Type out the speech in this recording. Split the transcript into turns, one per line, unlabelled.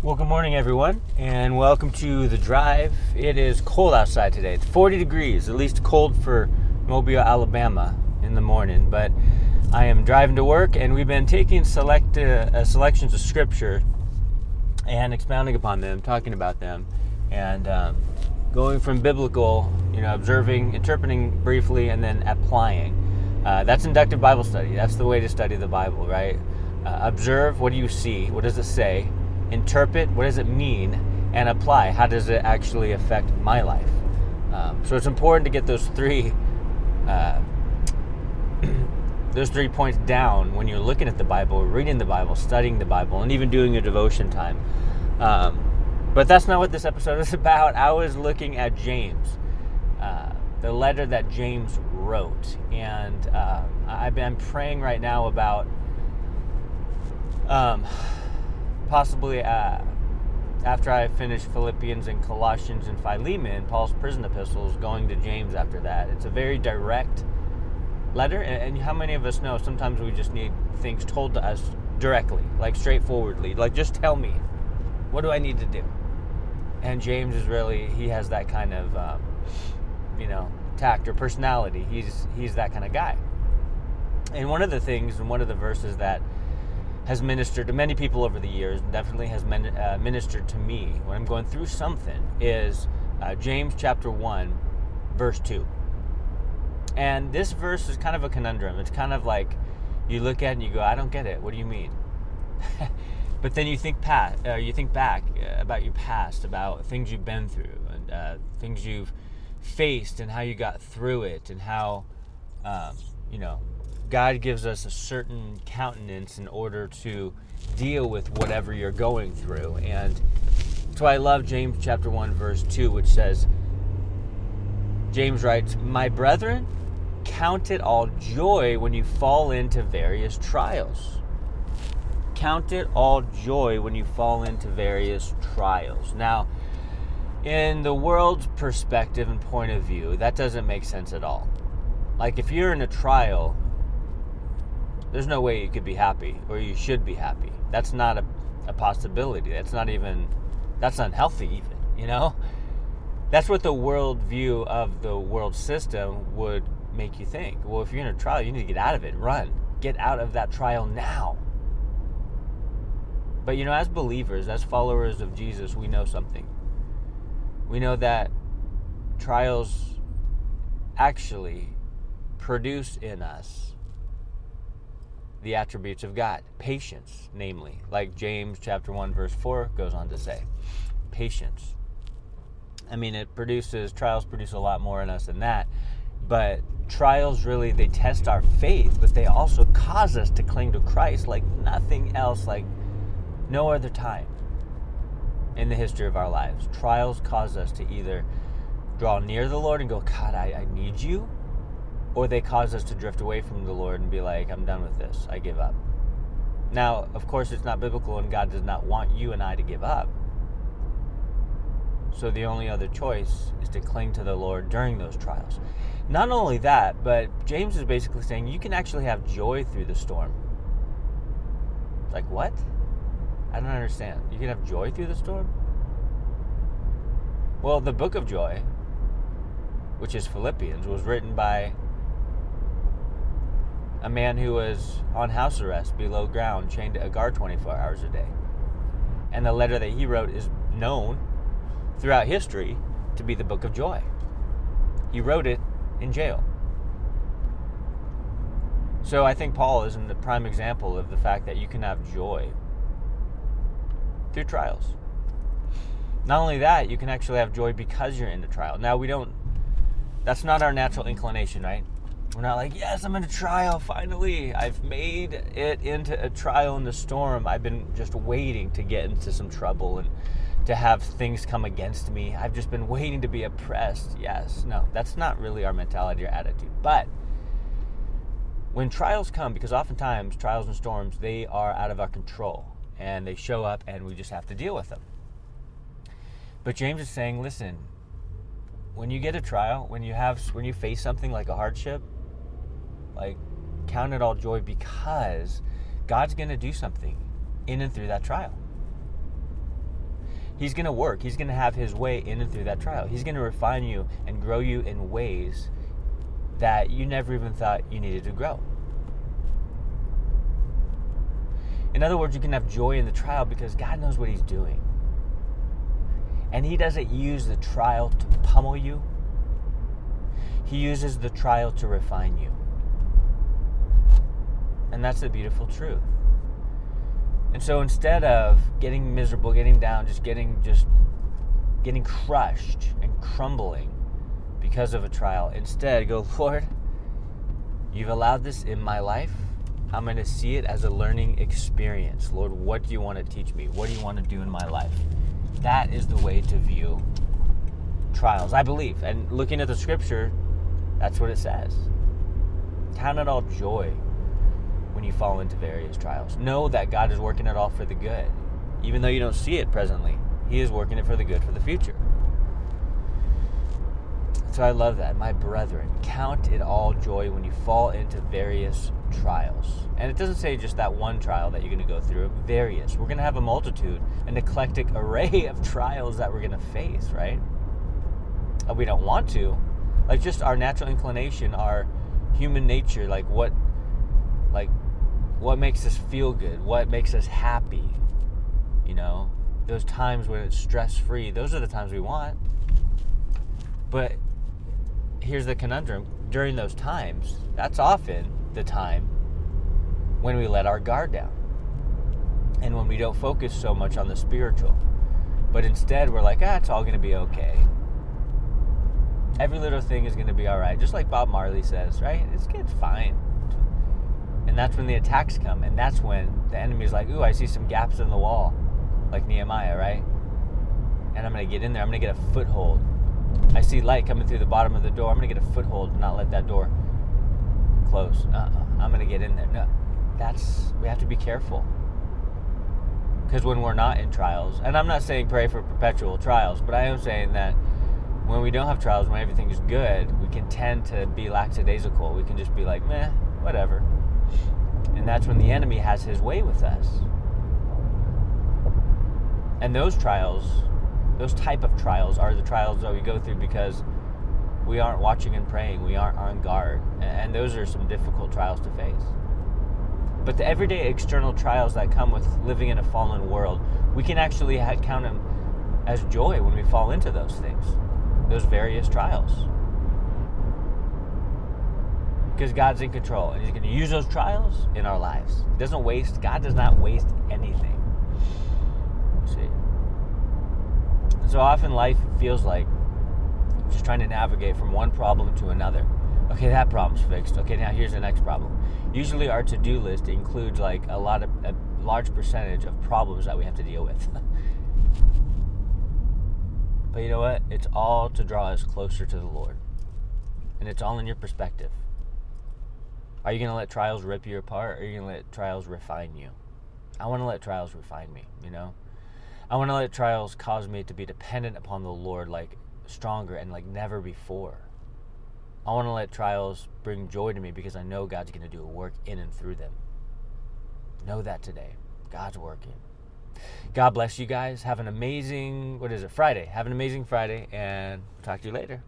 Well, good morning, everyone, and welcome to the drive. It is cold outside today. It's 40 degrees, at least cold for Mobile, Alabama in the morning. But I am driving to work, and we've been taking select uh, selections of scripture and expounding upon them, talking about them, and um, going from biblical, you know, observing, interpreting briefly, and then applying. Uh, that's inductive Bible study. That's the way to study the Bible, right? Uh, observe. What do you see? What does it say? Interpret what does it mean and apply? How does it actually affect my life? Um, so it's important to get those three uh, those three points down when you're looking at the bible reading the bible studying the bible and even doing your devotion time. Um, but that's not what this episode is about. I was looking at james uh, the letter that james wrote. And uh, i've been praying right now about um, possibly uh, after I finish Philippians and Colossians and Philemon, Paul's prison epistles, going to James after that. It's a very direct letter, and, and how many of us know sometimes we just need things told to us directly, like straightforwardly, like just tell me, what do I need to do? And James is really he has that kind of um, you know tact or personality. He's he's that kind of guy. And one of the things, and one of the verses that has ministered to many people over the years, and definitely has men, uh, ministered to me when I'm going through something, is uh, James chapter 1, verse 2. And this verse is kind of a conundrum. It's kind of like you look at it and you go, I don't get it. What do you mean? but then you think, past, uh, you think back uh, about your past, about things you've been through, and uh, things you've faced, and how you got through it, and how, um, you know, God gives us a certain countenance in order to deal with whatever you're going through. And so I love James chapter 1 verse 2 which says James writes, "My brethren, count it all joy when you fall into various trials." Count it all joy when you fall into various trials. Now, in the world's perspective and point of view, that doesn't make sense at all. Like if you're in a trial there's no way you could be happy or you should be happy. That's not a, a possibility. That's not even, that's unhealthy, even, you know? That's what the world view of the world system would make you think. Well, if you're in a trial, you need to get out of it, run, get out of that trial now. But you know, as believers, as followers of Jesus, we know something. We know that trials actually produce in us the attributes of God. Patience, namely, like James chapter 1 verse 4 goes on to say. Patience. I mean, it produces trials produce a lot more in us than that, but trials really they test our faith, but they also cause us to cling to Christ like nothing else like no other time in the history of our lives. Trials cause us to either draw near the Lord and go, God, I, I need you, or they cause us to drift away from the Lord and be like, I'm done with this. I give up. Now, of course, it's not biblical, and God does not want you and I to give up. So the only other choice is to cling to the Lord during those trials. Not only that, but James is basically saying you can actually have joy through the storm. Like, what? I don't understand. You can have joy through the storm? Well, the book of joy, which is Philippians, was written by a man who was on house arrest below ground, chained to a guard 24 hours a day. And the letter that he wrote is known throughout history to be the Book of Joy. He wrote it in jail. So I think Paul is the prime example of the fact that you can have joy through trials. Not only that, you can actually have joy because you're in the trial. Now, we don't, that's not our natural inclination, right? We're not like, yes, I'm in a trial finally. I've made it into a trial in the storm. I've been just waiting to get into some trouble and to have things come against me. I've just been waiting to be oppressed. Yes, no, that's not really our mentality or attitude. But when trials come, because oftentimes trials and storms, they are out of our control and they show up and we just have to deal with them. But James is saying, listen, when you get a trial, when you have when you face something like a hardship, like, count it all joy because God's going to do something in and through that trial. He's going to work. He's going to have his way in and through that trial. He's going to refine you and grow you in ways that you never even thought you needed to grow. In other words, you can have joy in the trial because God knows what He's doing. And He doesn't use the trial to pummel you, He uses the trial to refine you. And that's the beautiful truth. And so instead of getting miserable, getting down, just getting just getting crushed and crumbling because of a trial, instead go, Lord, you've allowed this in my life. I'm going to see it as a learning experience. Lord, what do you want to teach me? What do you want to do in my life? That is the way to view trials, I believe. And looking at the scripture, that's what it says. Count it all joy when you fall into various trials. Know that God is working it all for the good. Even though you don't see it presently, He is working it for the good for the future. So I love that. My brethren, count it all joy when you fall into various trials. And it doesn't say just that one trial that you're going to go through, various. We're going to have a multitude, an eclectic array of trials that we're going to face, right? We don't want to. Like just our natural inclination, our human nature, like what like what makes us feel good, what makes us happy. You know, those times when it's stress free, those are the times we want. But here's the conundrum during those times, that's often the time when we let our guard down and when we don't focus so much on the spiritual. But instead, we're like, ah, it's all going to be okay. Every little thing is going to be all right. Just like Bob Marley says, right? It's, it's fine. That's when the attacks come. And that's when the enemy's like, ooh, I see some gaps in the wall, like Nehemiah, right? And I'm to get in there. I'm to get a foothold. I see light coming through the bottom of the door. I'm to get a foothold and not let that door close. Uh-uh. I'm to get in there. No, that's, we have to be careful. Because when we're not in trials, and I'm not saying pray for perpetual trials, but I am saying that when we don't have trials, when everything is good, we can tend to be lackadaisical. We can just be like, meh, whatever. And that's when the enemy has his way with us. And those trials, those type of trials are the trials that we go through because we aren't watching and praying, we aren't on guard. And those are some difficult trials to face. But the everyday external trials that come with living in a fallen world, we can actually count them as joy when we fall into those things, those various trials because God's in control and He's going to use those trials in our lives. He doesn't waste, God does not waste anything. see? And so often life feels like just trying to navigate from one problem to another. Okay, that problem's fixed. Okay, now here's the next problem. Usually our to do list includes like a lot of, a large percentage of problems that we have to deal with. but you know what? It's all to draw us closer to the Lord. And it's all in your perspective. Are you going to let trials rip you apart or are you going to let trials refine you? I want to let trials refine me, you know? I want to let trials cause me to be dependent upon the Lord like stronger and like never before. I want to let trials bring joy to me because I know God's going to do a work in and through them. Know that today. God's working. God bless you guys. Have an amazing, what is it, Friday. Have an amazing Friday and talk to you later.